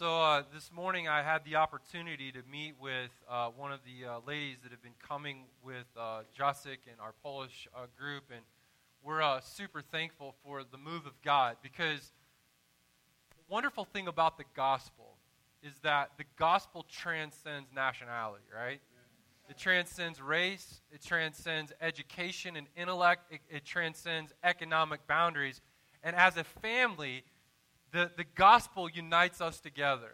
so uh, this morning I had the opportunity to meet with uh, one of the uh, ladies that have been coming with uh, Jacek and our Polish uh, group, and we're uh, super thankful for the move of God because the wonderful thing about the gospel is that the gospel transcends nationality, right? It transcends race, it transcends education and intellect, it, it transcends economic boundaries. And as a family, the, the gospel unites us together.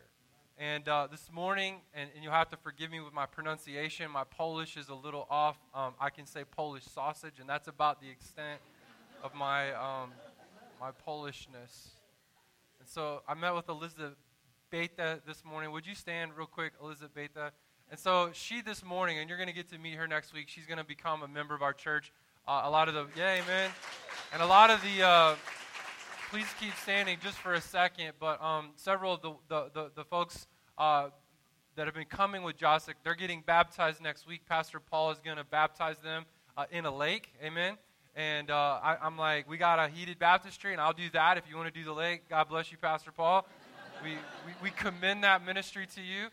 And uh, this morning, and, and, you'll have to forgive me with my pronunciation, my Polish is a little off. Um, I can say Polish sausage, and that's about the extent of my, um, my Polishness. And so I met with Elizabeth Beta this morning. Would you stand real quick, Elizabeth Beta? And so she this morning, and you're going to get to meet her next week, she's going to become a member of our church. Uh, a lot of the, yeah, amen. And a lot of the, uh, please keep standing just for a second. But um, several of the, the, the, the folks uh, that have been coming with Jacek, they're getting baptized next week. Pastor Paul is going to baptize them uh, in a lake. Amen. And uh, I, am like, we got a heated baptistry, and I'll do that if you want to do the lake. God bless you, Pastor Paul. we, we, we commend that ministry to you.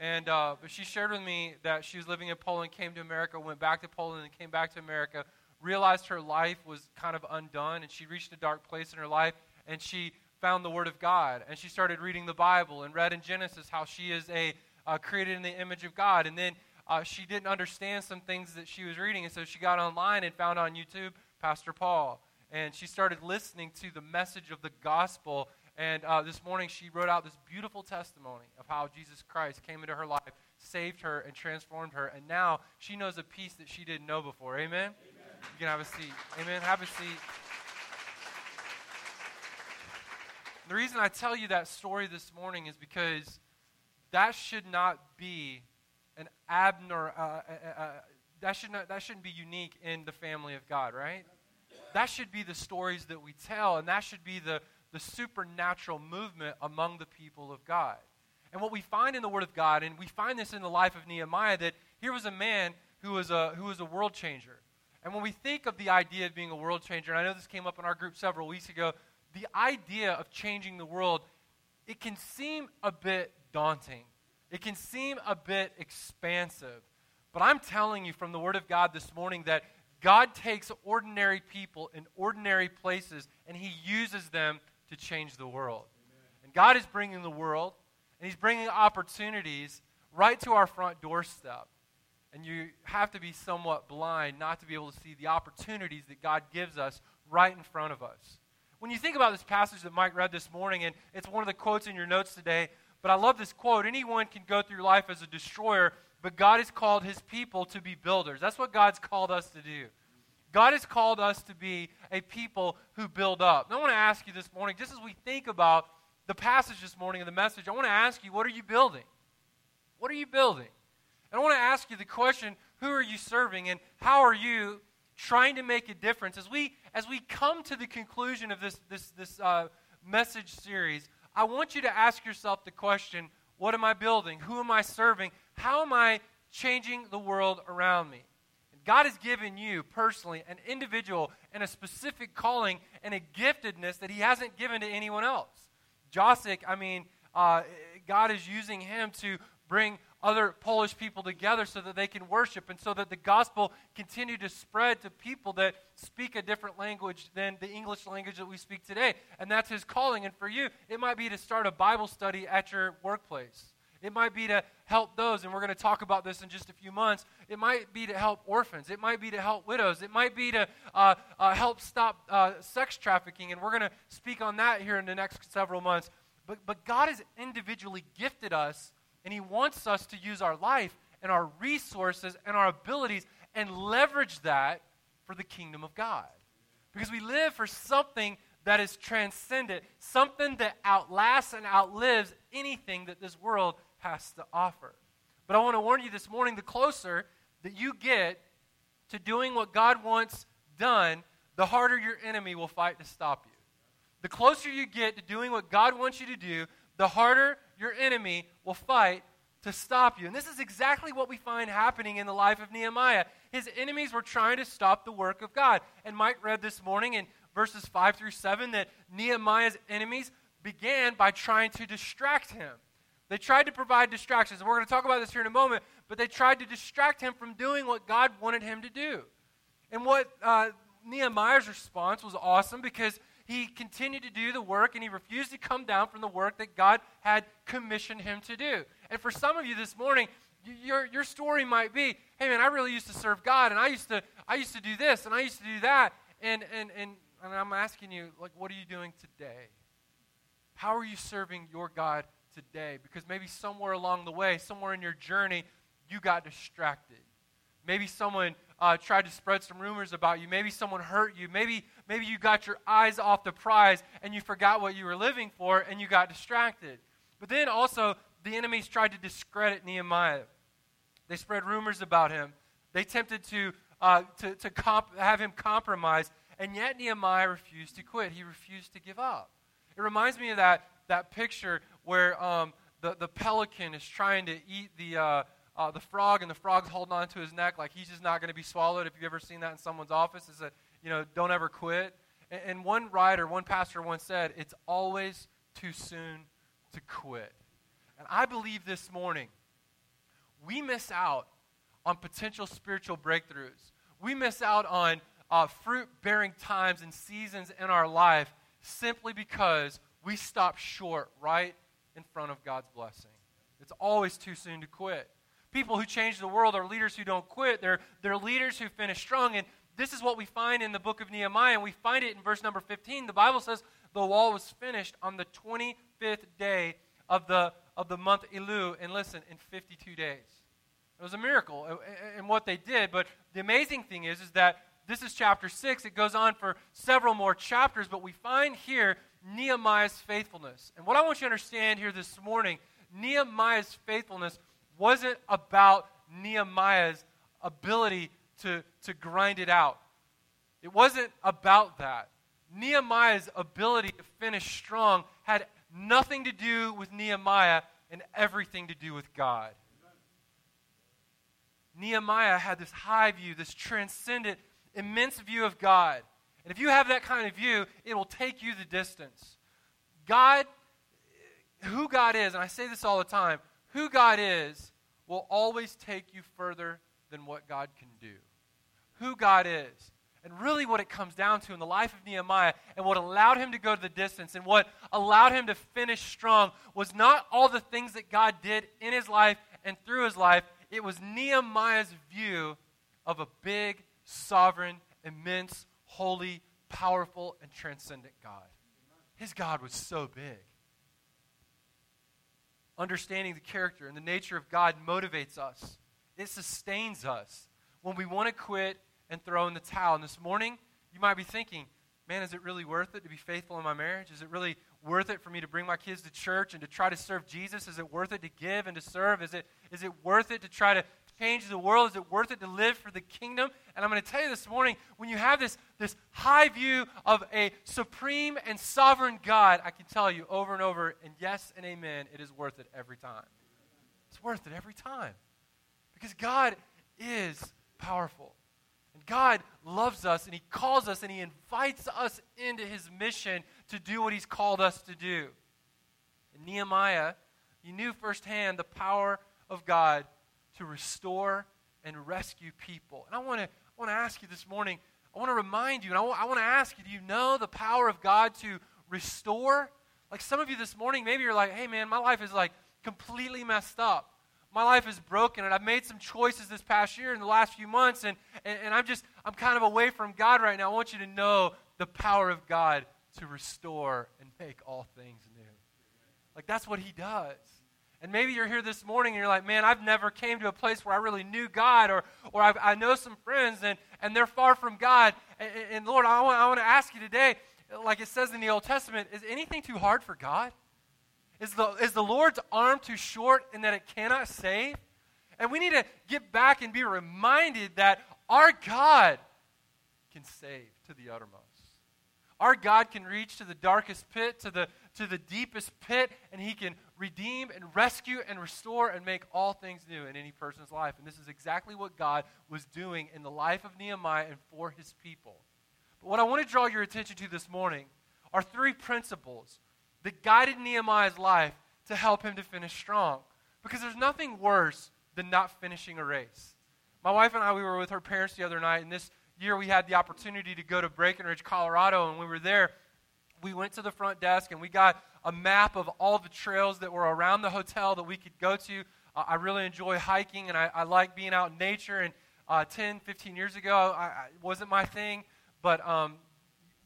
And uh, but she shared with me that she was living in Poland, came to America, went back to Poland, and came back to America realized her life was kind of undone and she reached a dark place in her life and she found the Word of God and she started reading the Bible and read in Genesis how she is a uh, created in the image of God. And then uh, she didn't understand some things that she was reading, and so she got online and found on YouTube Pastor Paul. And she started listening to the message of the gospel. And uh, this morning she wrote out this beautiful testimony of how Jesus Christ came into her life, saved her, and transformed her. And now she knows a peace that she didn't know before. Amen? Amen. You can have a seat. Amen. Have a seat. The reason I tell you that story this morning is because that should not be an abnor. Uh, uh, uh, that should not. That shouldn't be unique in the family of God, right? That should be the stories that we tell, and that should be the the supernatural movement among the people of God. And what we find in the Word of God, and we find this in the life of Nehemiah, that here was a man who was a who was a world changer. And when we think of the idea of being a world changer, and I know this came up in our group several weeks ago, the idea of changing the world, it can seem a bit daunting. It can seem a bit expansive. But I'm telling you from the Word of God this morning that God takes ordinary people in ordinary places and He uses them to change the world. Amen. And God is bringing the world and He's bringing opportunities right to our front doorstep. And you have to be somewhat blind not to be able to see the opportunities that God gives us right in front of us. When you think about this passage that Mike read this morning, and it's one of the quotes in your notes today, but I love this quote anyone can go through life as a destroyer, but God has called his people to be builders. That's what God's called us to do. God has called us to be a people who build up. And I want to ask you this morning, just as we think about the passage this morning and the message, I want to ask you, what are you building? What are you building? And I want to ask you the question who are you serving and how are you trying to make a difference? As we, as we come to the conclusion of this, this, this uh, message series, I want you to ask yourself the question what am I building? Who am I serving? How am I changing the world around me? God has given you personally an individual and a specific calling and a giftedness that He hasn't given to anyone else. Jacek, I mean, uh, God is using him to bring other Polish people together so that they can worship and so that the gospel continue to spread to people that speak a different language than the English language that we speak today. And that's his calling. And for you, it might be to start a Bible study at your workplace. It might be to help those, and we're going to talk about this in just a few months. It might be to help orphans. It might be to help widows. It might be to uh, uh, help stop uh, sex trafficking, and we're going to speak on that here in the next several months. But, but God has individually gifted us and He wants us to use our life and our resources and our abilities and leverage that for the kingdom of God. Because we live for something that is transcendent, something that outlasts and outlives anything that this world has to offer. But I want to warn you this morning the closer that you get to doing what God wants done, the harder your enemy will fight to stop you. The closer you get to doing what God wants you to do, the harder your enemy will fight to stop you. And this is exactly what we find happening in the life of Nehemiah. His enemies were trying to stop the work of God. And Mike read this morning in verses 5 through 7 that Nehemiah's enemies began by trying to distract him. They tried to provide distractions. And we're going to talk about this here in a moment, but they tried to distract him from doing what God wanted him to do. And what uh, Nehemiah's response was awesome because he continued to do the work and he refused to come down from the work that God had commissioned him to do. And for some of you this morning, your, your story might be, hey man, I really used to serve God and I used to I used to do this and I used to do that. And and and, and I'm asking you, like, what are you doing today? How are you serving your God today? Because maybe somewhere along the way, somewhere in your journey, you got distracted. Maybe someone uh, tried to spread some rumors about you. Maybe someone hurt you. Maybe, maybe you got your eyes off the prize and you forgot what you were living for and you got distracted. But then also, the enemies tried to discredit Nehemiah. They spread rumors about him. They tempted to, uh, to, to comp- have him compromised. And yet Nehemiah refused to quit. He refused to give up. It reminds me of that, that picture where um, the, the pelican is trying to eat the, uh, uh, the frog, and the frog's holding on to his neck like he's just not going to be swallowed. If you've ever seen that in someone's office, is a, you know, don't ever quit. And, and one writer, one pastor once said, it's always too soon to quit. And I believe this morning, we miss out on potential spiritual breakthroughs. We miss out on uh, fruit bearing times and seasons in our life simply because we stop short right in front of God's blessing. It's always too soon to quit people who change the world are leaders who don't quit. They're, they're leaders who finish strong. And this is what we find in the book of Nehemiah. And we find it in verse number 15. The Bible says the wall was finished on the 25th day of the, of the month Elul. And listen, in 52 days. It was a miracle uh, uh, in what they did. But the amazing thing is, is that this is chapter 6. It goes on for several more chapters. But we find here Nehemiah's faithfulness. And what I want you to understand here this morning, Nehemiah's faithfulness wasn't about Nehemiah's ability to, to grind it out. It wasn't about that. Nehemiah's ability to finish strong had nothing to do with Nehemiah and everything to do with God. Nehemiah had this high view, this transcendent, immense view of God. And if you have that kind of view, it will take you the distance. God, who God is, and I say this all the time, who God is will always take you further than what God can do. Who God is. And really, what it comes down to in the life of Nehemiah and what allowed him to go to the distance and what allowed him to finish strong was not all the things that God did in his life and through his life. It was Nehemiah's view of a big, sovereign, immense, holy, powerful, and transcendent God. His God was so big understanding the character and the nature of God motivates us. It sustains us when we want to quit and throw in the towel. And this morning, you might be thinking, man, is it really worth it to be faithful in my marriage? Is it really worth it for me to bring my kids to church and to try to serve Jesus? Is it worth it to give and to serve? Is it, is it worth it to try to change the world? Is it worth it to live for the kingdom? And I'm going to tell you this morning when you have this, this high view of a supreme and sovereign God, I can tell you over and over, and yes and amen, it is worth it every time. It's worth it every time. Because God is powerful. And God loves us, and He calls us, and He invites us into His mission to do what He's called us to do. In Nehemiah, he knew firsthand the power of God to restore and rescue people. And I want to I want to ask you this morning, I want to remind you, and I want, to ask you, do you know the power of God to restore? Like some of you this morning, maybe you're like, hey man, my life is like completely messed up. My life is broken, and I've made some choices this past year in the last few months, and, and, and I'm just, I'm kind of away from God right now. I want you to know the power of God to restore and make all things new. Like that's what He does. And maybe you're here this morning and you're like, man, I've never came to a place where I really knew God, or, or I've, i know some friends and, and they're far from God. And, and Lord, I want, I want to ask you today, like it says in the Old Testament, is anything too hard for God? Is the, is the Lord's arm too short in that it cannot save? And we need to get back and be reminded that our God can save to the uttermost. Our God can reach to the darkest pit, to the, to the deepest pit, and He can redeem and rescue and restore and make all things new in any person's life. And this is exactly what God was doing in the life of Nehemiah and for His people. But what I want to draw your attention to this morning are three principles that guided Nehemiah's life to help him to finish strong. Because there's nothing worse than not finishing a race. My wife and I, we were with her parents the other night, and this year we had the opportunity to go to Breckenridge, Colorado, and we were there. We went to the front desk and we got a map of all the trails that were around the hotel that we could go to. Uh, I really enjoy hiking and I, I, like being out in nature. And uh, 10, 15 years ago, I, I wasn't my thing, but um,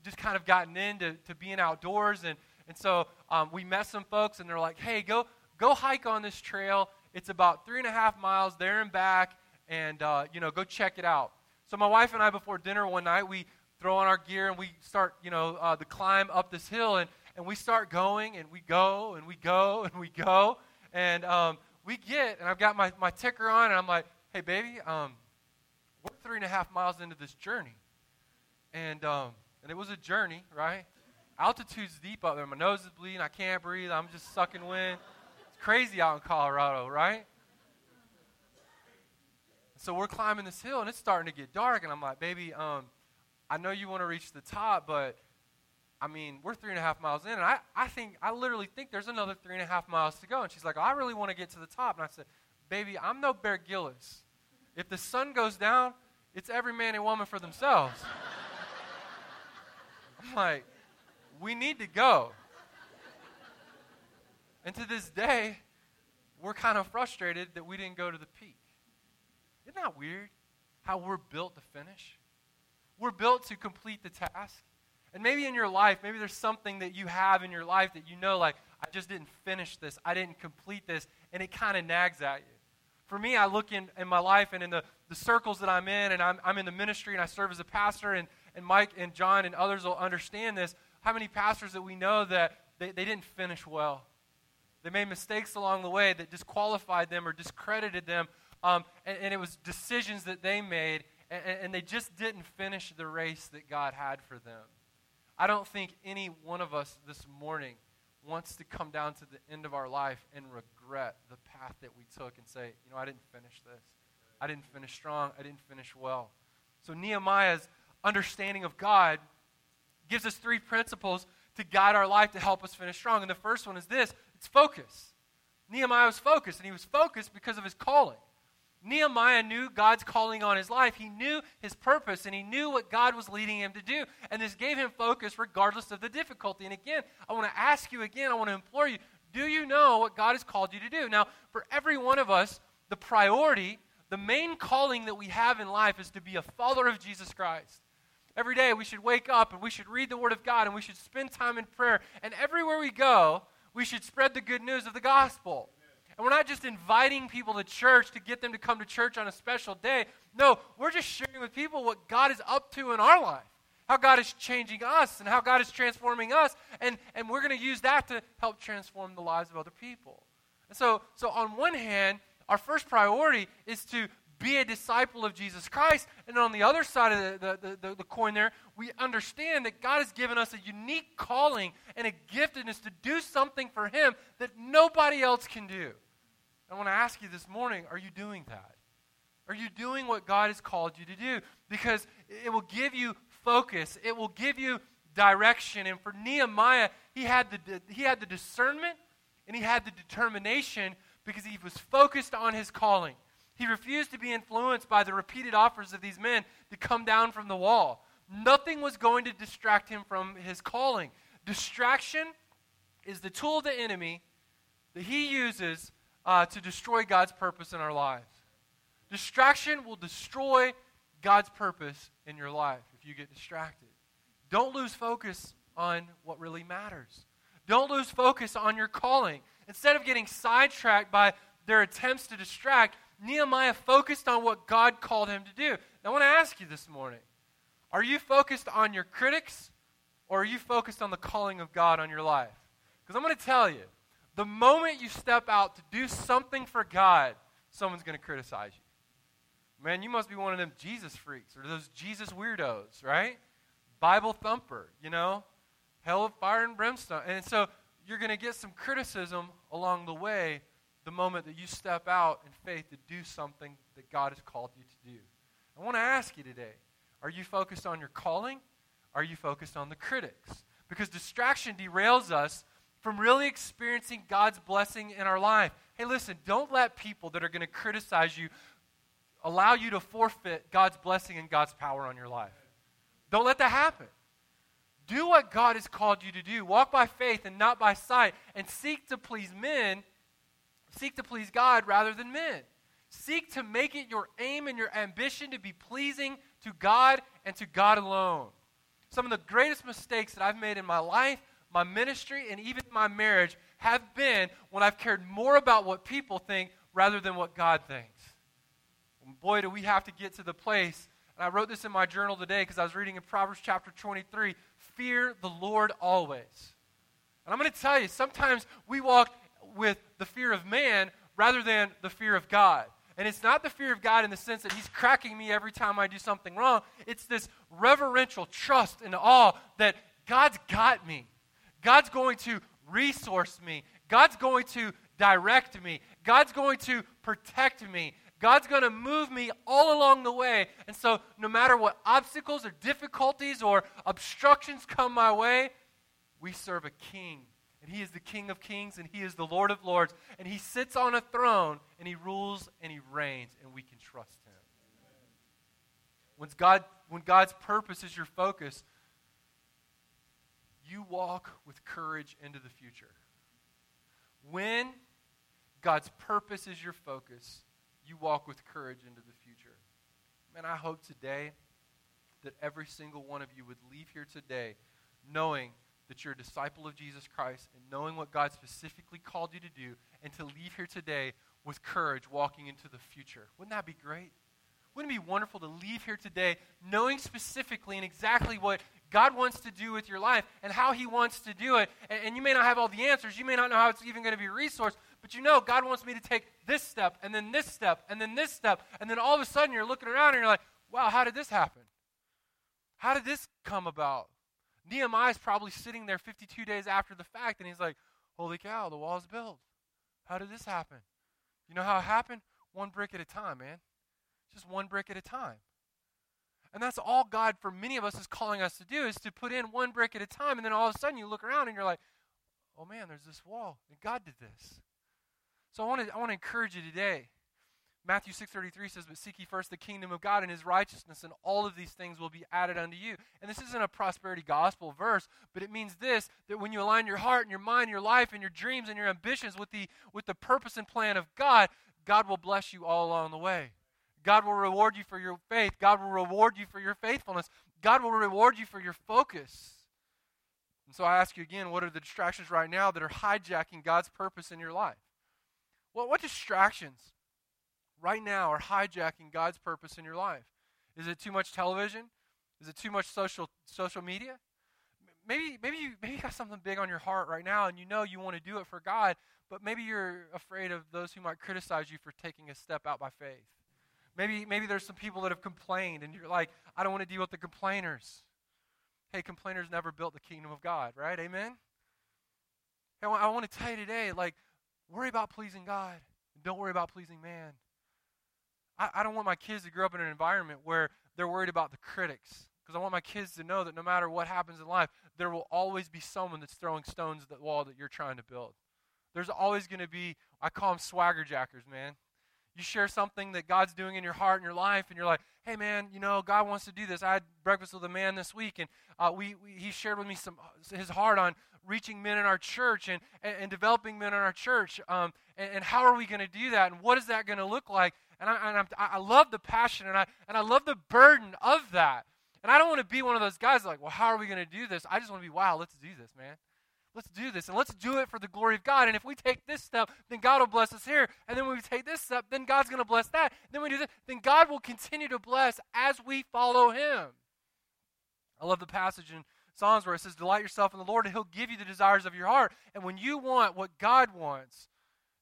just kind of gotten into to being outdoors. And, and so um, we met some folks and they're like, hey, go, go hike on this trail. It's about three and a half miles there and back, and uh, you know, go check it out. So my wife and I, before dinner one night, we throw on our gear and we start, you know, uh, the climb up this hill, and, and we start going, and we go, and we go, and we go, and um, we get, and I've got my, my ticker on, and I'm like, hey, baby, um, we're three and a half miles into this journey. And, um, and it was a journey, right? Altitude's deep up there. My nose is bleeding. I can't breathe. I'm just sucking wind. It's crazy out in Colorado, right? So we're climbing this hill and it's starting to get dark, and I'm like, baby, um, I know you want to reach the top, but I mean, we're three and a half miles in, and I, I think, I literally think there's another three and a half miles to go. And she's like, I really want to get to the top. And I said, baby, I'm no Bear Grylls. If the sun goes down, it's every man and woman for themselves. I'm like, we need to go. And to this day, we're kind of frustrated that we didn't go to the peak. Isn't that weird? How we're built to finish? We're built to complete the task. And maybe in your life, maybe there's something that you have in your life that you know, like, I just didn't finish this, I didn't complete this, and it kind of nags at you. For me, I look in, in my life and in the, the circles that I'm in, and I'm, I'm in the ministry and I serve as a pastor, and, and Mike and John and others will understand this. How many pastors that we know that they, they didn't finish well? They made mistakes along the way that disqualified them or discredited them um, and, and, it was decisions that they made, and, and they just didn't finish the race that God had for them. I don't think any one of us this morning wants to come down to the end of our life and regret the path that we took and say, you know, I didn't finish this. I didn't finish strong. I didn't finish well. So Nehemiah's understanding of God gives us three principles to guide our life to help us finish strong. And the first one is this it's focus. Nehemiah was focused, and he was focused because of his calling. Nehemiah knew God's calling on his life. He knew his purpose and he knew what God was leading him to do. And this gave him focus regardless of the difficulty. And again, I want to ask you again, I want to implore you do you know what God has called you to do? Now, for every one of us, the priority, the main calling that we have in life is to be a follower of Jesus Christ. Every day we should wake up and we should read the Word of God and we should spend time in prayer. And everywhere we go, we should spread the good news of the gospel. And we're not just inviting people to church to get them to come to church on a special day. No, we're just sharing with people what God is up to in our life, how God is changing us, and how God is transforming us. And, and we're going to use that to help transform the lives of other people. And so, so, on one hand, our first priority is to be a disciple of Jesus Christ. And on the other side of the, the, the, the, coin, there, we understand that God has given us a unique calling and a giftedness to do something for Him that nobody else can do. I want to ask you this morning are you doing that? Are you doing what God has called you to do? Because it will give you focus, it will give you direction. And for Nehemiah, he had the, he had the discernment and he had the determination because he was focused on his calling. He refused to be influenced by the repeated offers of these men to come down from the wall. Nothing was going to distract him from his calling. Distraction is the tool of the enemy that he uses uh, to destroy God's purpose in our lives. Distraction will destroy God's purpose in your life if you get distracted. Don't lose focus on what really matters. Don't lose focus on your calling. Instead of getting sidetracked by their attempts to distract, Nehemiah focused on what God called him to do. I want to ask you this morning are you focused on your critics or are you focused on the calling of God on your life? Because I'm going to tell you, the moment you step out to do something for God, someone's going to criticize you. Man, you must be one of them Jesus freaks or those Jesus weirdos, right? Bible thumper, you know? Hell of fire and brimstone. And so you're going to get some criticism along the way the moment that you step out in faith to do something that God has called you to do. I want to ask you today are you focused on your calling? Are you focused on the critics? Because distraction derails us from really experiencing God's blessing in our life. Hey, listen, don't let people that are going to criticize you allow you to forfeit God's blessing and God's power on your life. Don't let that happen. Do what God has called you to do. Walk by faith and not by sight, and seek to please men, seek to please God rather than men. Seek to make it your aim and your ambition to be pleasing to God and to God alone. Some of the greatest mistakes that I've made in my life, my ministry, and even my marriage have been when I've cared more about what people think rather than what God thinks. And boy, do we have to get to the place. And I wrote this in my journal today because I was reading in Proverbs chapter 23 fear the Lord always. And I'm going to tell you, sometimes we walk with the fear of man rather than the fear of God. And it's not the fear of God in the sense that He's cracking me every time I do something wrong. It's this reverential trust and awe that God's got me. God's going to resource me. God's going to direct me. God's going to protect me. God's going to move me all along the way. And so, no matter what obstacles or difficulties or obstructions come my way, we serve a king. And he is the King of kings and he is the Lord of lords. And he sits on a throne and he rules and he reigns, and we can trust him. When, God, when God's purpose is your focus, you walk with courage into the future. When God's purpose is your focus, you walk with courage into the future. Man, I hope today that every single one of you would leave here today knowing that you're a disciple of Jesus Christ and knowing what God specifically called you to do, and to leave here today with courage walking into the future. Wouldn't that be great? Wouldn't it be wonderful to leave here today knowing specifically and exactly what God wants to do with your life and how He wants to do it? And, and you may not have all the answers. You may not know how it's even going to be resourced, but you know, God wants me to take this step, and then this step, and then this step. And then all of a sudden, you're looking around and you're like, wow, how did this happen? How did this come about? Nehemiah's probably sitting there 52 days after the fact, and he's like, holy cow, the wall's built. How did this happen? You know how it happened? One brick at a time, man. Just one brick at a time. And that's all God, for many of us, is calling us to do, is to put in one brick at a time. And then all of a sudden you look around and you're like, oh man, there's this wall. And God did this. So I want to I want to encourage you today. Matthew 6:33 says, "But seek ye first the kingdom of God and his righteousness, and all of these things will be added unto you." And this isn't a prosperity gospel verse, but it means this that when you align your heart and your mind, your life and your dreams and your ambitions with the with the purpose and plan of God, God will bless you all along the way. God will reward you for your faith. God will reward you for your faithfulness. God will reward you for your focus. And so I ask you again, what are the distractions right now that are hijacking God's purpose in your life? What, what distractions right now are hijacking God's purpose in your life? Is it too much television? Is it too much social social media? Maybe maybe you maybe you got something big on your heart right now and you know you want to do it for God, but maybe you're afraid of those who might criticize you for taking a step out by faith. Maybe maybe there's some people that have complained and you're like, I don't want to deal with the complainers. Hey, complainers never built the kingdom of God, right? Amen. Hey, I want to tell you today, like Worry about pleasing God. And don't worry about pleasing man. I, I don't want my kids to grow up in an environment where they're worried about the critics. Because I want my kids to know that no matter what happens in life, there will always be someone that's throwing stones at the wall that you're trying to build. There's always going to be, I call them swagger jackers, man. You share something that God's doing in your heart and your life, and you're like, hey, man, you know, God wants to do this. I had breakfast with a man this week, and uh, we, we, he shared with me some his heart on reaching men in our church and, and, and developing men in our church. Um, and, and, how are we going to do that? And what is that going to look like? And, I, and i love the passion and I, and I love the burden of that. And I don't want to be one of those guys like, well, how are we going to do this? I just want to be, wow, let's do this, man. Let's do this. And let's do it for the glory of God. And if we take this step, then God will bless us here. And then when we take this step, then God's going to bless that. Then we do this, then God will continue to bless as we follow Him. I love the passage in Psalms where it says, Delight yourself in the Lord, and He'll give you the desires of your heart. And when you want what God wants,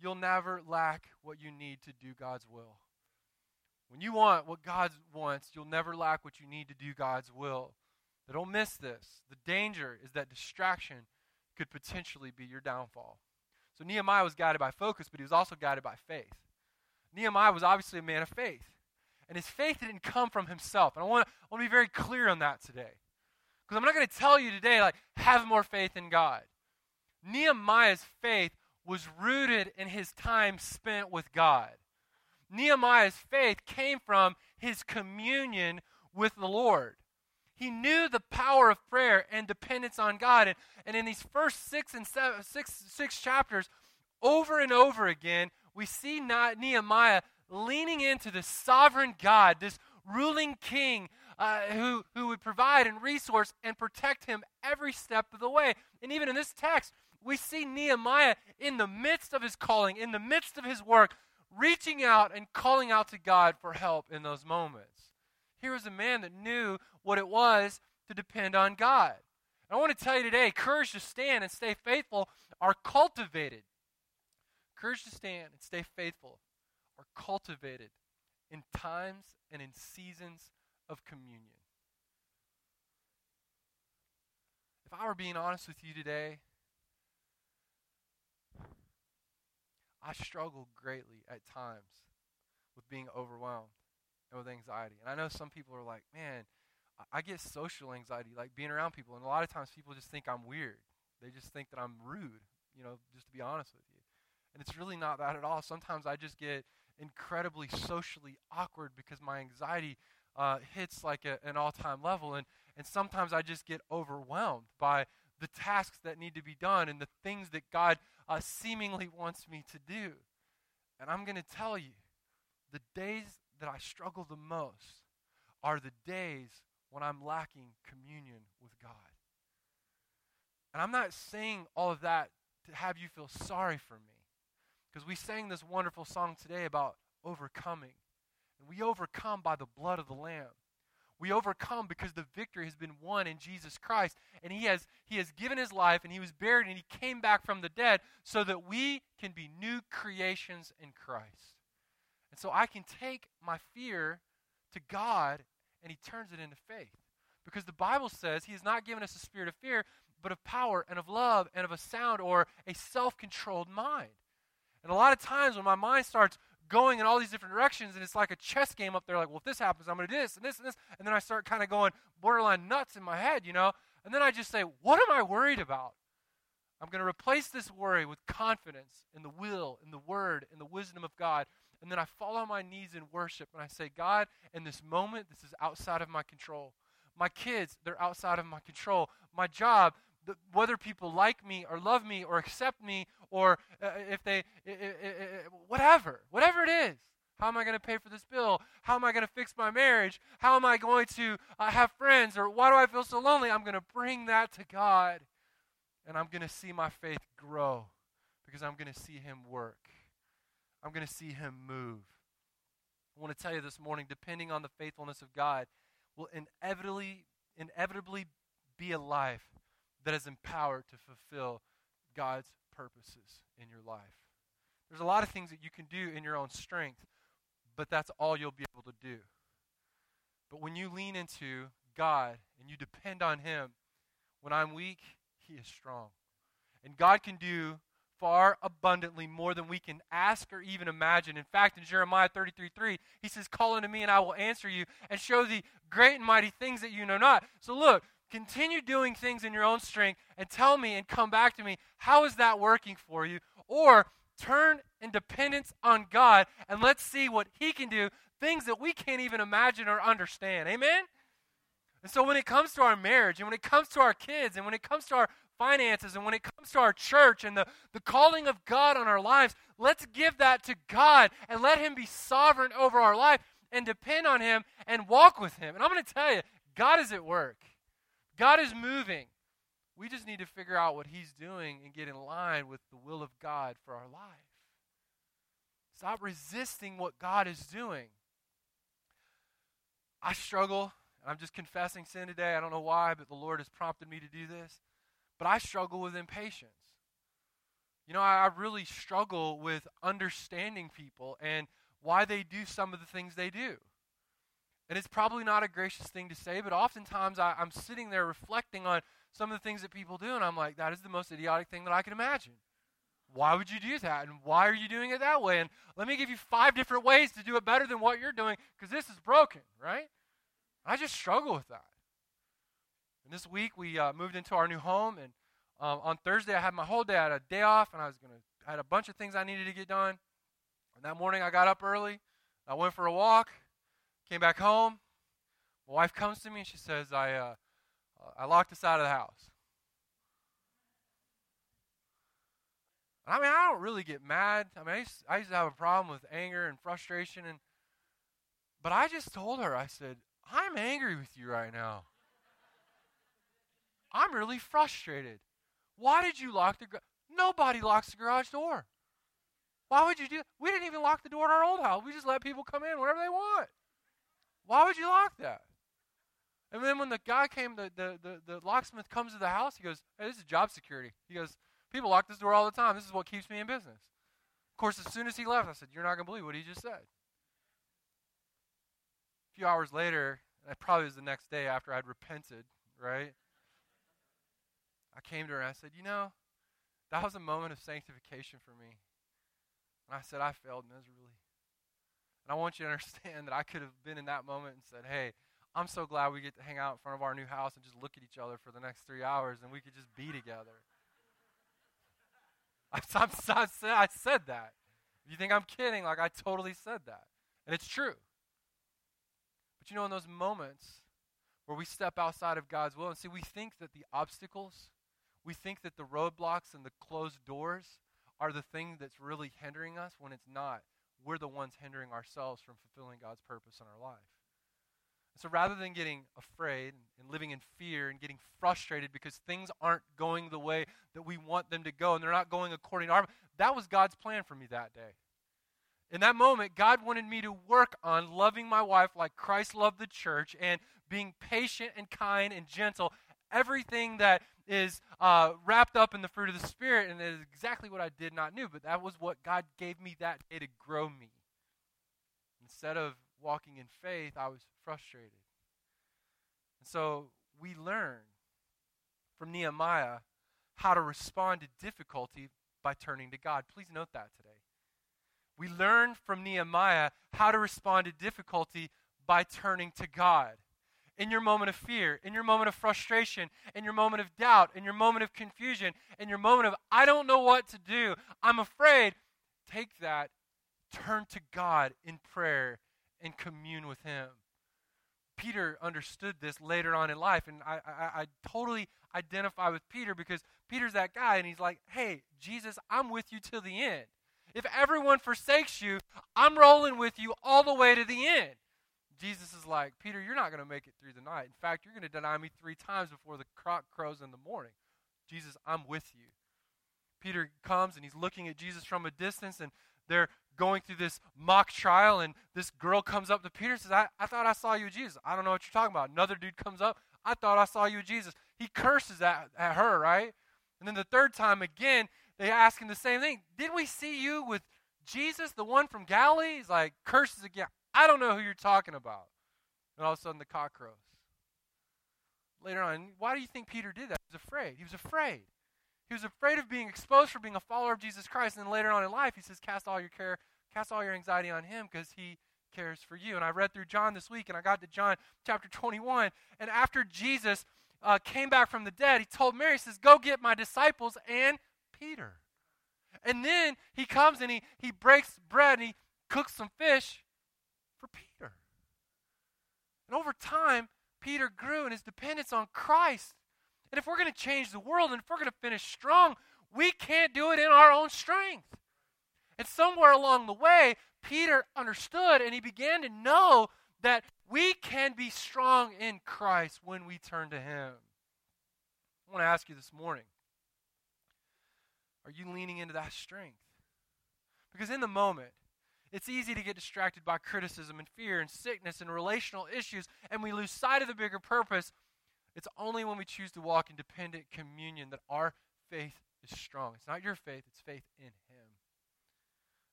you'll never lack what you need to do God's will. When you want what God wants, you'll never lack what you need to do God's will. But don't miss this. The danger is that distraction could potentially be your downfall. So Nehemiah was guided by focus, but he was also guided by faith. Nehemiah was obviously a man of faith. And his faith didn't come from himself. And I want, to be very clear on that today. Because I'm not going to tell you today, like, have more faith in God. Nehemiah's faith was rooted in his time spent with God. Nehemiah's faith came from his communion with the Lord. He knew the power of prayer and dependence on God. And, and in these first six and seven, six, six chapters, over and over again, we see Nehemiah leaning into the sovereign God, this ruling king uh, who, who would provide and resource and protect him every step of the way. And even in this text, we see Nehemiah in the midst of his calling, in the midst of his work, reaching out and calling out to God for help in those moments. Here was a man that knew what it was to depend on God. And I want to tell you today courage to stand and stay faithful are cultivated. Courage to stand and stay faithful are cultivated in times and in seasons of communion. If I were being honest with you today, I struggle greatly at times with being overwhelmed with anxiety. And I know some people are like, man, I get social anxiety, like being around people. And a lot of times people just think I'm weird. They just think that I'm rude, you know, just to be honest with you. And it's really not that at all. Sometimes I just get incredibly socially awkward because my anxiety uh, hits like a, an all time level. And, and sometimes I just get overwhelmed by the tasks that need to be done and the things that God uh, seemingly wants me to do. And I'm going to tell you, the days that I struggle the most are the days when I'm lacking communion with God. And I'm not saying all of that to have you feel sorry for me. Because we sang this wonderful song today about overcoming. And we overcome by the blood of the Lamb. We overcome because the victory has been won in Jesus Christ. And he has, he has given his life and he was buried and he came back from the dead so that we can be new creations in Christ. And so I can take my fear to God and he turns it into faith. Because the Bible says he has not given us a spirit of fear, but of power and of love and of a sound or a self controlled mind. And a lot of times when my mind starts going in all these different directions, and it's like a chess game up there. Like, well, if this happens, I'm going to do this and this and this, and then I start kind of going borderline nuts in my head, you know. And then I just say, what am I worried about? I'm going to replace this worry with confidence in the will, in the word, in the wisdom of God. And then I fall on my knees in worship and I say, God, in this moment, this is outside of my control. My kids, they're outside of my control. My job, the, whether people like me or love me or accept me or uh, if they, uh, uh, whatever, whatever it is. How am I going to pay for this bill? How am I going to fix my marriage? How am I going to uh, have friends? Or why do I feel so lonely? I'm going to bring that to God. And I'm going to see my faith grow because I'm going to see Him work. I'm going to see Him move. I want to tell you this morning depending on the faithfulness of God will inevitably, inevitably be a life that is empowered to fulfill God's purposes in your life. There's a lot of things that you can do in your own strength, but that's all you'll be able to do. But when you lean into God and you depend on Him, when I'm weak, He is strong. And God can do far abundantly more than we can ask or even imagine. In fact, in Jeremiah 33 3, he says, Call unto me and I will answer you and show thee great and mighty things that you know not. So look, continue doing things in your own strength and tell me and come back to me, how is that working for you? Or turn in dependence on God and let's see what He can do, things that we can't even imagine or understand. Amen? And so when it comes to our marriage and when it comes to our kids and when it comes to our finances and when it comes to our church and the, the calling of God on our lives, let's give that to God and let Him be sovereign over our life and depend on Him and walk with Him. And I'm going to tell you, God is at work. God is moving. We just need to figure out what He's doing and get in line with the will of God for our life. Stop resisting what God is doing. I struggle. I'm just confessing sin today. I don't know why, but the Lord has prompted me to do this. But I struggle with impatience. You know, I, I really struggle with understanding people and why they do some of the things they do. And it's probably not a gracious thing to say, but oftentimes I, am sitting there reflecting on some of the things that people do, and I'm like, that is the most idiotic thing that I can imagine. Why would you do that? And why are you doing it that way? And let me give you five different ways to do it better than what you're doing, because this is broken, right? I just struggle with that. And this week we uh, moved into our new home, and um, on Thursday, I had my whole day. I had a day off, and I was gonna. I had a bunch of things I needed to get done. And that morning, I got up early. I went for a walk. Came back home. My wife comes to me and she says, "I, uh, I locked us out of the house." I mean, I don't really get mad. I mean, I used, I used to have a problem with anger and frustration, and but I just told her, I said, "I'm angry with you right now. I'm really frustrated. Why did you lock the? Nobody locks the garage door. Why would you do? We didn't even lock the door in our old house. We just let people come in whenever they want. Why would you lock that? And then when the guy came, the, the, the, the locksmith comes to the house, he goes, Hey, this is job security. He goes, People lock this door all the time. This is what keeps me in business. Of course, as soon as he left, I said, You're not going to believe what he just said. A few hours later, that probably was the next day after I'd repented, right? I came to her and I said, You know, that was a moment of sanctification for me. And I said, I failed miserably. And I want you to understand that I could have been in that moment and said, Hey, I'm so glad we get to hang out in front of our new house and just look at each other for the next three hours and we could just be together. I, I, I, I said that. You think I'm kidding, like I totally said that. And it's true. But you know, in those moments where we step outside of God's will and see, we think that the obstacles, we think that the roadblocks and the closed doors are the thing that's really hindering us when it's not. We're the ones hindering ourselves from fulfilling God's purpose in our life. So rather than getting afraid and living in fear and getting frustrated because things aren't going the way that we want them to go and they're not going according to our that was God's plan for me that day. In that moment, God wanted me to work on loving my wife like Christ loved the church and being patient and kind and gentle. Everything that is uh, wrapped up in the fruit of the Spirit, and it is exactly what I did not knew, but that was what God gave me that day to grow me. Instead of walking in faith, I was frustrated. And so we learn from Nehemiah how to respond to difficulty by turning to God. Please note that today. We learn from Nehemiah how to respond to difficulty by turning to God. In your moment of fear, in your moment of frustration, in your moment of doubt, in your moment of confusion, in your moment of, I don't know what to do, I'm afraid, take that, turn to God in prayer, and commune with Him. Peter understood this later on in life, and I, I, I, totally identify with Peter because Peter's that guy, and he's like, hey, Jesus, I'm with you till the end. If everyone forsakes you, I'm rolling with you all the way to the end. Jesus is like, Peter, you're not going to make it through the night. In fact, you're going to deny me three times before the cock crows in the morning. Jesus, I'm with you. Peter comes and he's looking at Jesus from a distance, and they're going through this mock trial, and this girl comes up to Peter and says, I, I thought I saw you, Jesus. I don't know what you're talking about. Another dude comes up, I thought I saw you, Jesus. He curses at, at her, right? And then the third time again, they ask him the same thing. Did we see you with Jesus, the one from Galilee? He's like, curses again. I don't know who you're talking about. And all of a sudden the cock crows. Later on, why do you think Peter did that? He was afraid. He was afraid. He was afraid of being exposed for being a follower of Jesus Christ. And then later on in life, he says, Cast all your care, cast all your anxiety on him because he cares for you. And I read through John this week and I got to John chapter 21. And after Jesus uh, came back from the dead, he told Mary, he says, Go get my disciples and Peter. And then he comes and he, he breaks bread and he cooks some fish for Peter. And over time, Peter grew in his dependence on Christ and if we're going to change the world and if we're going to finish strong, we can't do it in our own strength. And somewhere along the way, Peter understood and he began to know that we can be strong in Christ when we turn to Him. I want to ask you this morning are you leaning into that strength? Because in the moment, it's easy to get distracted by criticism and fear and sickness and relational issues, and we lose sight of the bigger purpose it's only when we choose to walk in dependent communion that our faith is strong. It's not your faith, it's faith in Him.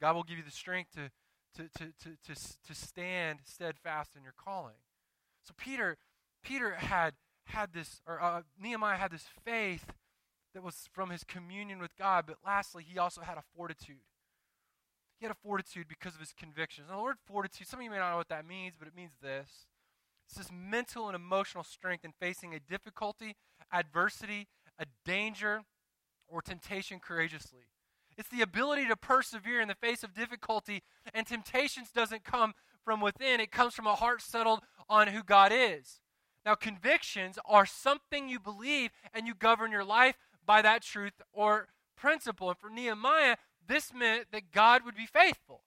God will give you the strength to, to, to, to, to, to stand steadfast in your calling. So Peter, Peter had had this, or uh, Nehemiah had this faith that was from his communion with God, but lastly, he also had a fortitude. He had a fortitude because of his convictions. Now, the word fortitude, some of you may not know what that means, but it means this it's this mental and emotional strength in facing a difficulty, adversity, a danger or temptation courageously. It's the ability to persevere in the face of difficulty, and temptations doesn't come from within, it comes from a heart settled on who God is. Now, convictions are something you believe, and you govern your life by that truth or principle. And for Nehemiah, this meant that God would be faithful.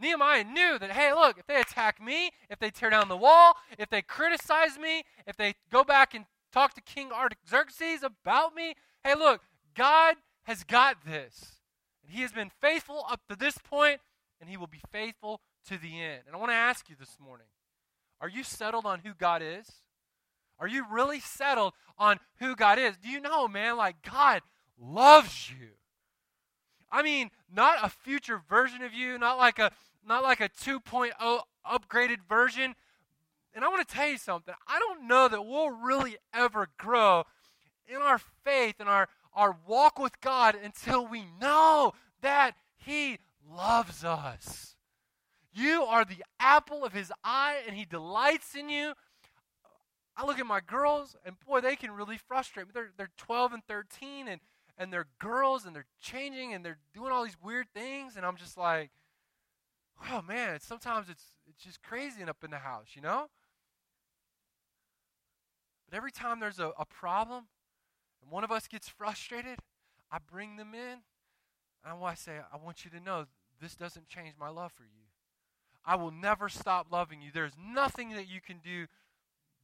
Nehemiah knew that, hey, look, if they attack me, if they tear down the wall, if they criticize me, if they go back and talk to King Artaxerxes about me, hey, look, God has got this. And he has been faithful up to this point, and he will be faithful to the end. And I want to ask you this morning are you settled on who God is? Are you really settled on who God is? Do you know, man, like God loves you? I mean, not a future version of you, not like a not like a 2.0 upgraded version. And I want to tell you something. I don't know that we'll really ever grow in our faith and our, our walk with God until we know that He loves us. You are the apple of His eye, and He delights in you. I look at my girls, and boy, they can really frustrate me. They're, they're 12 and 13, and, and they're girls, and they're changing, and they're doing all these weird things, and I'm just like, oh man, sometimes it's it's just crazy up in the house, you know? But every time there's a, a problem and one of us gets frustrated, I bring them in and I say, I want you to know this doesn't change my love for you. I will never stop loving you. There's nothing that you can do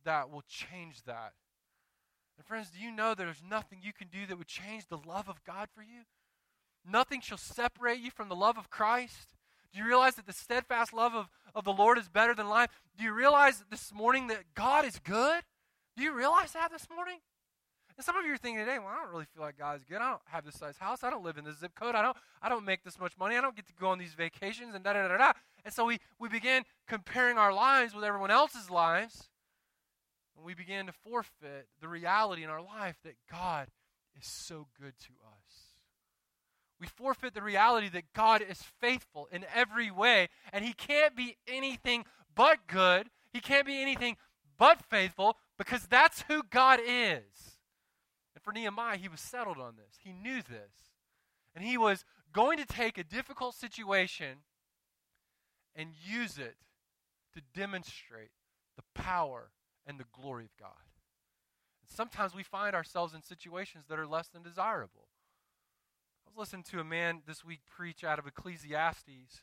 that will change that. And friends, do you know that there's nothing you can do that would change the love of God for you? Nothing shall separate you from the love of Christ. Do you realize that the steadfast love of, of the Lord is better than life? Do you realize this morning that God is good? Do you realize that this morning? And some of you are thinking today, well, I don't really feel like God's good. I don't have this size house. I don't live in this zip code. I don't, I don't make this much money. I don't get to go on these vacations and da da da da. And so we, we began comparing our lives with everyone else's lives. And we began to forfeit the reality in our life that God is so good to us we forfeit the reality that God is faithful in every way, and He can't be anything but good. He can't be anything but faithful because that's who God is. And for Nehemiah, he was settled on this. He knew this. And he was going to take a difficult situation and use it to demonstrate the power and the glory of God. And sometimes we find ourselves in situations that are less than desirable I was listening to a man this week preach out of Ecclesiastes.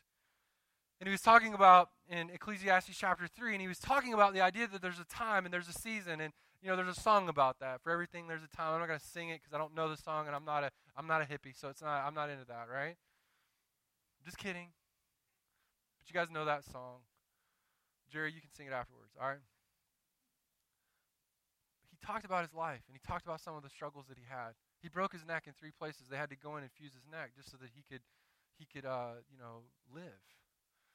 And he was talking about in Ecclesiastes chapter 3, and he was talking about the idea that there's a time and there's a season. And, you know, there's a song about that. For everything, there's a time. I'm not going to sing it because I don't know the song, and I'm not, a, I'm not a hippie, so it's not, I'm not into that, right? Just kidding. But you guys know that song. Jerry, you can sing it afterwards, all right? Talked about his life, and he talked about some of the struggles that he had. He broke his neck in three places. They had to go in and fuse his neck just so that he could, he could, uh, you know, live.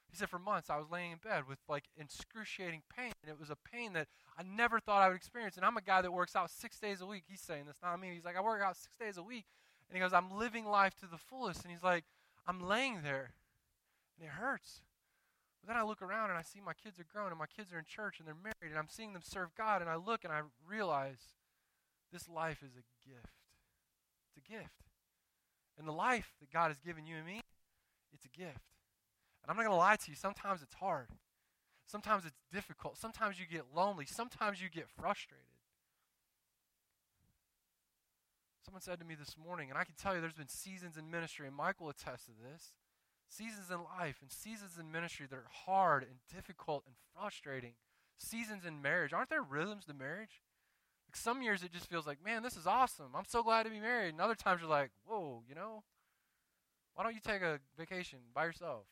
He said, for months I was laying in bed with like excruciating pain, and it was a pain that I never thought I would experience. And I'm a guy that works out six days a week. He's saying this, not me. He's like, I work out six days a week, and he goes, I'm living life to the fullest. And he's like, I'm laying there, and it hurts. Then I look around and I see my kids are grown, and my kids are in church, and they're married, and I'm seeing them serve God, and I look and I realize this life is a gift. It's a gift. And the life that God has given you and me, it's a gift. And I'm not going to lie to you, sometimes it's hard. Sometimes it's difficult. Sometimes you get lonely. Sometimes you get frustrated. Someone said to me this morning, and I can tell you there's been seasons in ministry, and Michael attests to this seasons in life and seasons in ministry that are hard and difficult and frustrating. Seasons in marriage. Aren't there rhythms to marriage? Like some years it just feels like, man, this is awesome. I'm so glad to be married. And other times you're like, whoa, you know, why don't you take a vacation by yourself?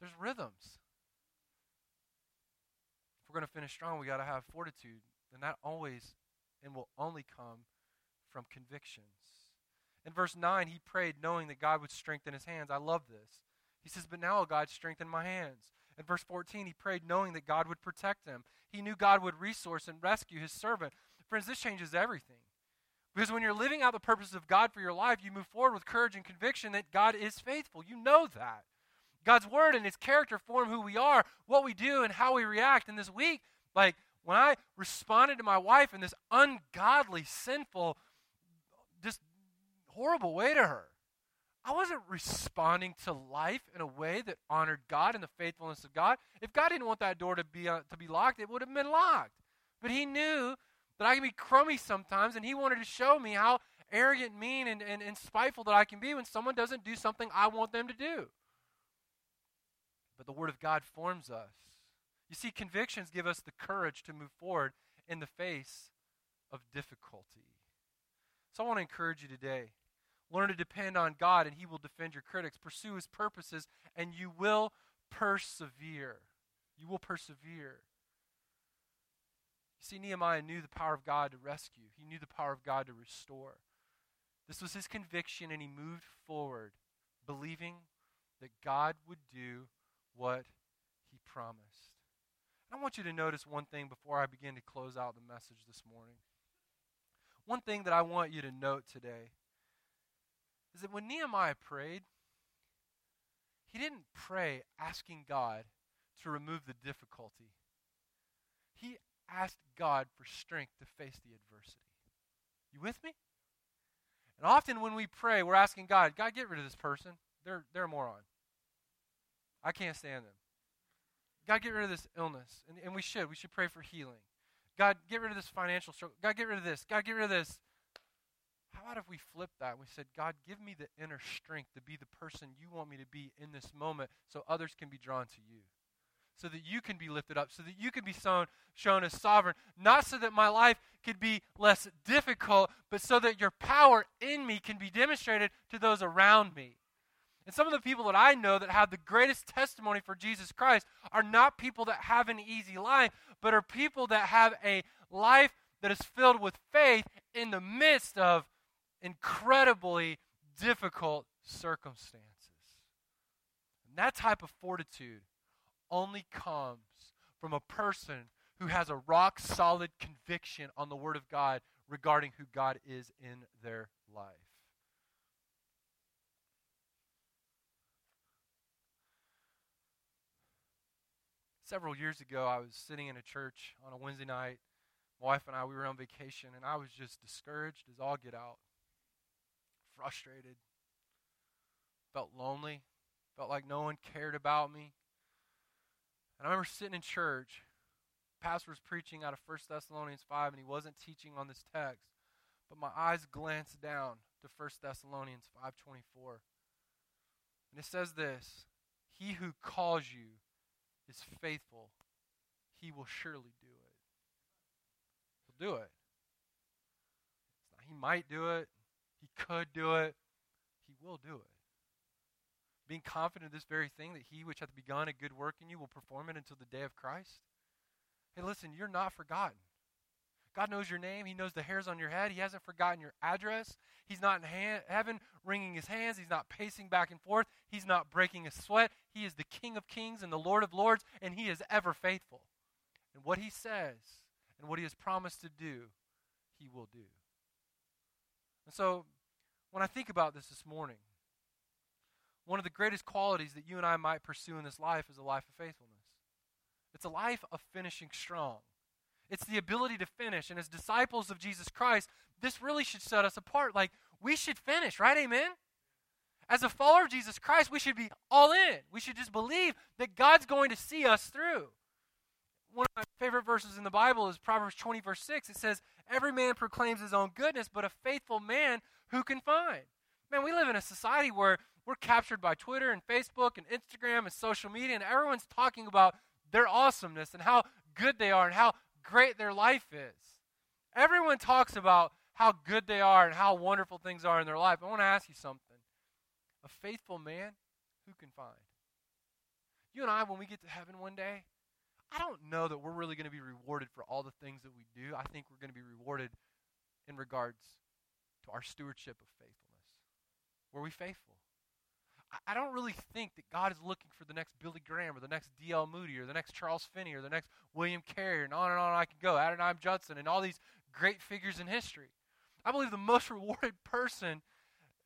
There's rhythms. If we're going to finish strong, we got to have fortitude. And that always and will only come from convictions. In verse 9, he prayed knowing that God would strengthen his hands. I love this. He says, But now, God, strengthen my hands. In verse 14, he prayed knowing that God would protect him. He knew God would resource and rescue his servant. Friends, this changes everything. Because when you're living out the purposes of God for your life, you move forward with courage and conviction that God is faithful. You know that. God's word and his character form who we are, what we do, and how we react. And this week, like, when I responded to my wife in this ungodly, sinful, just horrible way to her, I wasn't responding to life in a way that honored God and the faithfulness of God. If God didn't want that door to be uh, to be locked, it would have been locked. But He knew that I can be crummy sometimes, and He wanted to show me how arrogant, mean, and, and, and spiteful that I can be when someone doesn't do something I want them to do. But the Word of God forms us. You see, convictions give us the courage to move forward in the face of difficulty. So I want to encourage you today. Learn to depend on God, and He will defend your critics. Pursue His purposes, and you will persevere. You will persevere. You see, Nehemiah knew the power of God to rescue, he knew the power of God to restore. This was his conviction, and he moved forward, believing that God would do what he promised. I want you to notice one thing before I begin to close out the message this morning. One thing that I want you to note today is that when Nehemiah prayed, he didn't pray asking God to remove the difficulty. He asked God for strength to face the adversity. You with me? And often when we pray, we're asking God, God, get rid of this person. They're, they're a moron. I can't stand them. God, get rid of this illness. And, and we should. We should pray for healing. God, get rid of this financial struggle. God, get rid of this. God, get rid of this. How about if we flip that we said, God, give me the inner strength to be the person you want me to be in this moment so others can be drawn to you? so that you can be lifted up, so that you can be shown, shown as sovereign, not so that my life could be less difficult, but so that your power in me can be demonstrated to those around me. And some of the people that I know that have the greatest testimony for Jesus Christ are not people that have an easy life, but are people that have a life that is filled with faith in the midst of incredibly difficult circumstances. And that type of fortitude only comes from a person who has a rock solid conviction on the Word of God regarding who God is in their life. Several years ago, I was sitting in a church on a Wednesday night. My wife and I, we were on vacation, and I was just discouraged as all get out, frustrated, felt lonely, felt like no one cared about me. And I remember sitting in church. Pastor was preaching out of 1 Thessalonians 5, and he wasn't teaching on this text. But my eyes glanced down to 1 Thessalonians 5.24. And it says this, He who calls you is faithful. He will surely do it. He'll do it. He might do it. He could do it. He will do it being confident of this very thing that he which hath begun a good work in you will perform it until the day of Christ? Hey, listen, you're not forgotten. God knows your name. He knows the hairs on your head. He hasn't forgotten your address. He's not in ha- heaven wringing his hands. He's not pacing back and forth. He's not breaking a sweat. He is the King of kings and the Lord of lords, and he is ever faithful. And what he says and what he has promised to do, he will do. And so, when I think about this this morning, one of the greatest qualities that you and I might pursue in this life is a life of faithfulness. It's a life of finishing strong. It's the ability to finish. And as disciples of Jesus Christ, this really should set us apart. Like, we should finish, right? Amen? As a follower of Jesus Christ, we should be all in. We should just believe that God's going to see us through. One of my favorite verses in the Bible is Proverbs 20, verse 6. It says, Every man proclaims his own goodness, but a faithful man who can find? Man, we live in a society where we're captured by Twitter and Facebook and Instagram and social media, and everyone's talking about their awesomeness and how good they are and how great their life is. Everyone talks about how good they are and how wonderful things are in their life. I want to ask you something. A faithful man, who can find? You and I, when we get to heaven one day, I don't know that we're really going to be rewarded for all the things that we do. I think we're going to be rewarded in regards to our stewardship of faithfulness. Were we faithful? I don't really think that God is looking for the next Billy Graham or the next D.L. Moody or the next Charles Finney or the next William Carey and on and on I can go, Adoniram Judson and all these great figures in history. I believe the most rewarded person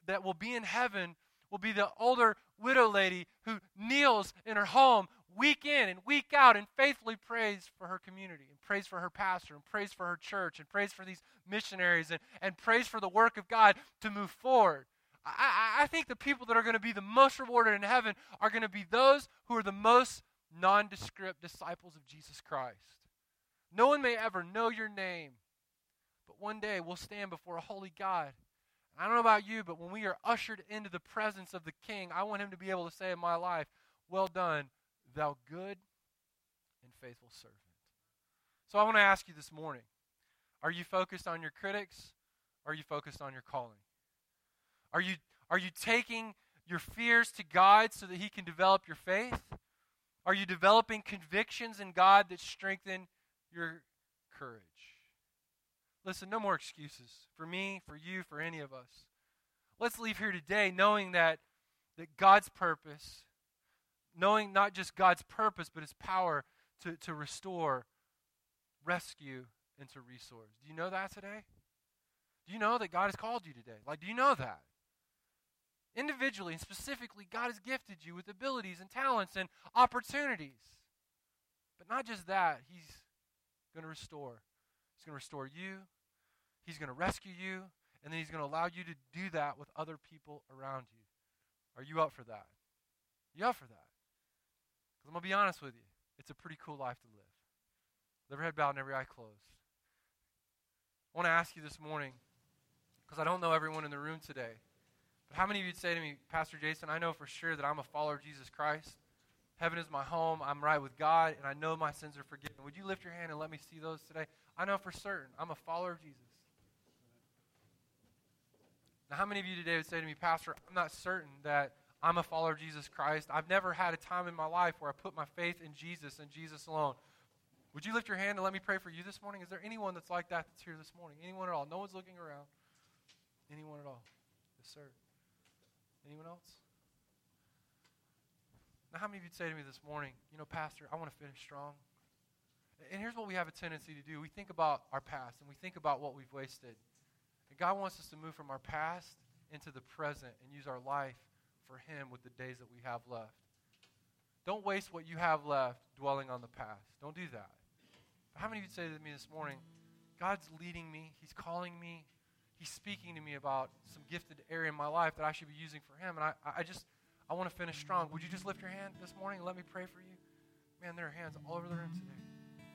that will be in heaven will be the older widow lady who kneels in her home week in and week out and faithfully prays for her community and prays for her pastor and prays for her church and prays for these missionaries and, and prays for the work of God to move forward. I, I think the people that are going to be the most rewarded in heaven are going to be those who are the most nondescript disciples of Jesus Christ. No one may ever know your name, but one day we'll stand before a holy God. I don't know about you, but when we are ushered into the presence of the King, I want him to be able to say in my life, Well done, thou good and faithful servant. So I want to ask you this morning are you focused on your critics are you focused on your calling? Are you, are you taking your fears to God so that He can develop your faith? Are you developing convictions in God that strengthen your courage? Listen, no more excuses for me, for you, for any of us. Let's leave here today knowing that, that God's purpose, knowing not just God's purpose, but His power to, to restore, rescue, and to resource. Do you know that today? Do you know that God has called you today? Like, do you know that? Individually and specifically, God has gifted you with abilities and talents and opportunities. But not just that, He's going to restore. He's going to restore you, He's going to rescue you, and then He's going to allow you to do that with other people around you. Are you up for that? You up for that? I'm going to be honest with you, it's a pretty cool life to live. Every head bowed and every eye closed. I want to ask you this morning, because I don't know everyone in the room today. But how many of you would say to me, Pastor Jason, I know for sure that I'm a follower of Jesus Christ. Heaven is my home. I'm right with God, and I know my sins are forgiven. Would you lift your hand and let me see those today? I know for certain I'm a follower of Jesus. Now, how many of you today would say to me, Pastor, I'm not certain that I'm a follower of Jesus Christ. I've never had a time in my life where I put my faith in Jesus and Jesus alone. Would you lift your hand and let me pray for you this morning? Is there anyone that's like that that's here this morning? Anyone at all? No one's looking around. Anyone at all? Yes, sir. Anyone else? Now, how many of you say to me this morning, you know, Pastor, I want to finish strong? And here's what we have a tendency to do we think about our past and we think about what we've wasted. And God wants us to move from our past into the present and use our life for Him with the days that we have left. Don't waste what you have left dwelling on the past. Don't do that. But how many of you say to me this morning, God's leading me, He's calling me, he's speaking to me about some gifted area in my life that I should be using for him. And I, I just, I want to finish strong. Would you just lift your hand this morning and let me pray for you? Man, there are hands all over the room today.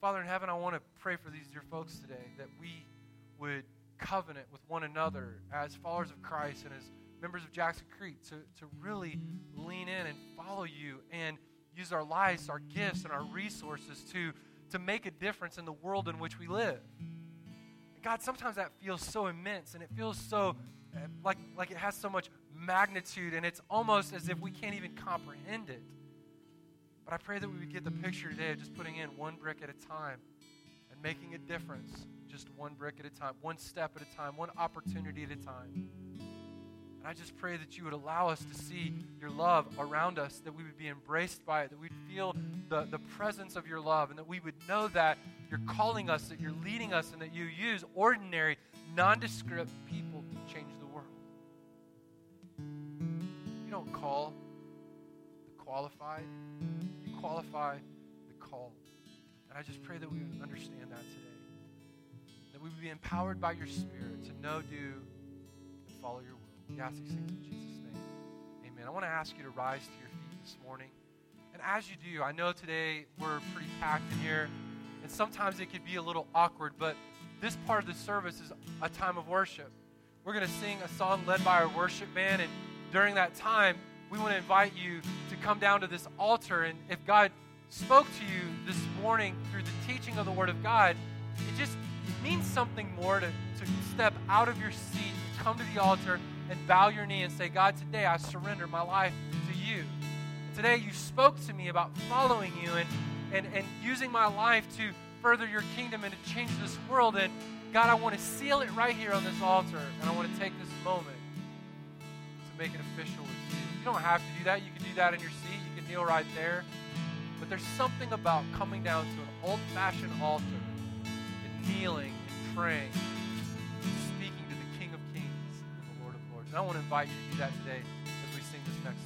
Father in heaven, I want to pray for these dear folks today that we would covenant with one another as followers of Christ and as members of Jackson Creek to, to really lean in and follow you and use our lives, our gifts, and our resources to, to make a difference in the world in which we live. God, sometimes that feels so immense and it feels so uh, like, like it has so much magnitude and it's almost as if we can't even comprehend it. But I pray that we would get the picture today of just putting in one brick at a time and making a difference just one brick at a time, one step at a time, one opportunity at a time. I just pray that you would allow us to see your love around us, that we would be embraced by it, that we'd feel the, the presence of your love, and that we would know that you're calling us, that you're leading us, and that you use ordinary, nondescript people to change the world. You don't call the qualified, you qualify the called. And I just pray that we would understand that today. That we would be empowered by your Spirit to know, do, and follow your. We ask these things in Jesus' name. Amen. I want to ask you to rise to your feet this morning. And as you do, I know today we're pretty packed in here, and sometimes it could be a little awkward, but this part of the service is a time of worship. We're going to sing a song led by our worship band, and during that time, we want to invite you to come down to this altar. And if God spoke to you this morning through the teaching of the Word of God, it just means something more to, to step out of your seat, come to the altar, and bow your knee and say, God, today I surrender my life to you. Today you spoke to me about following you and, and, and using my life to further your kingdom and to change this world. And God, I want to seal it right here on this altar. And I want to take this moment to make it official with you. You don't have to do that. You can do that in your seat. You can kneel right there. But there's something about coming down to an old fashioned altar and kneeling and praying and I want to invite you to do that today as we sing this next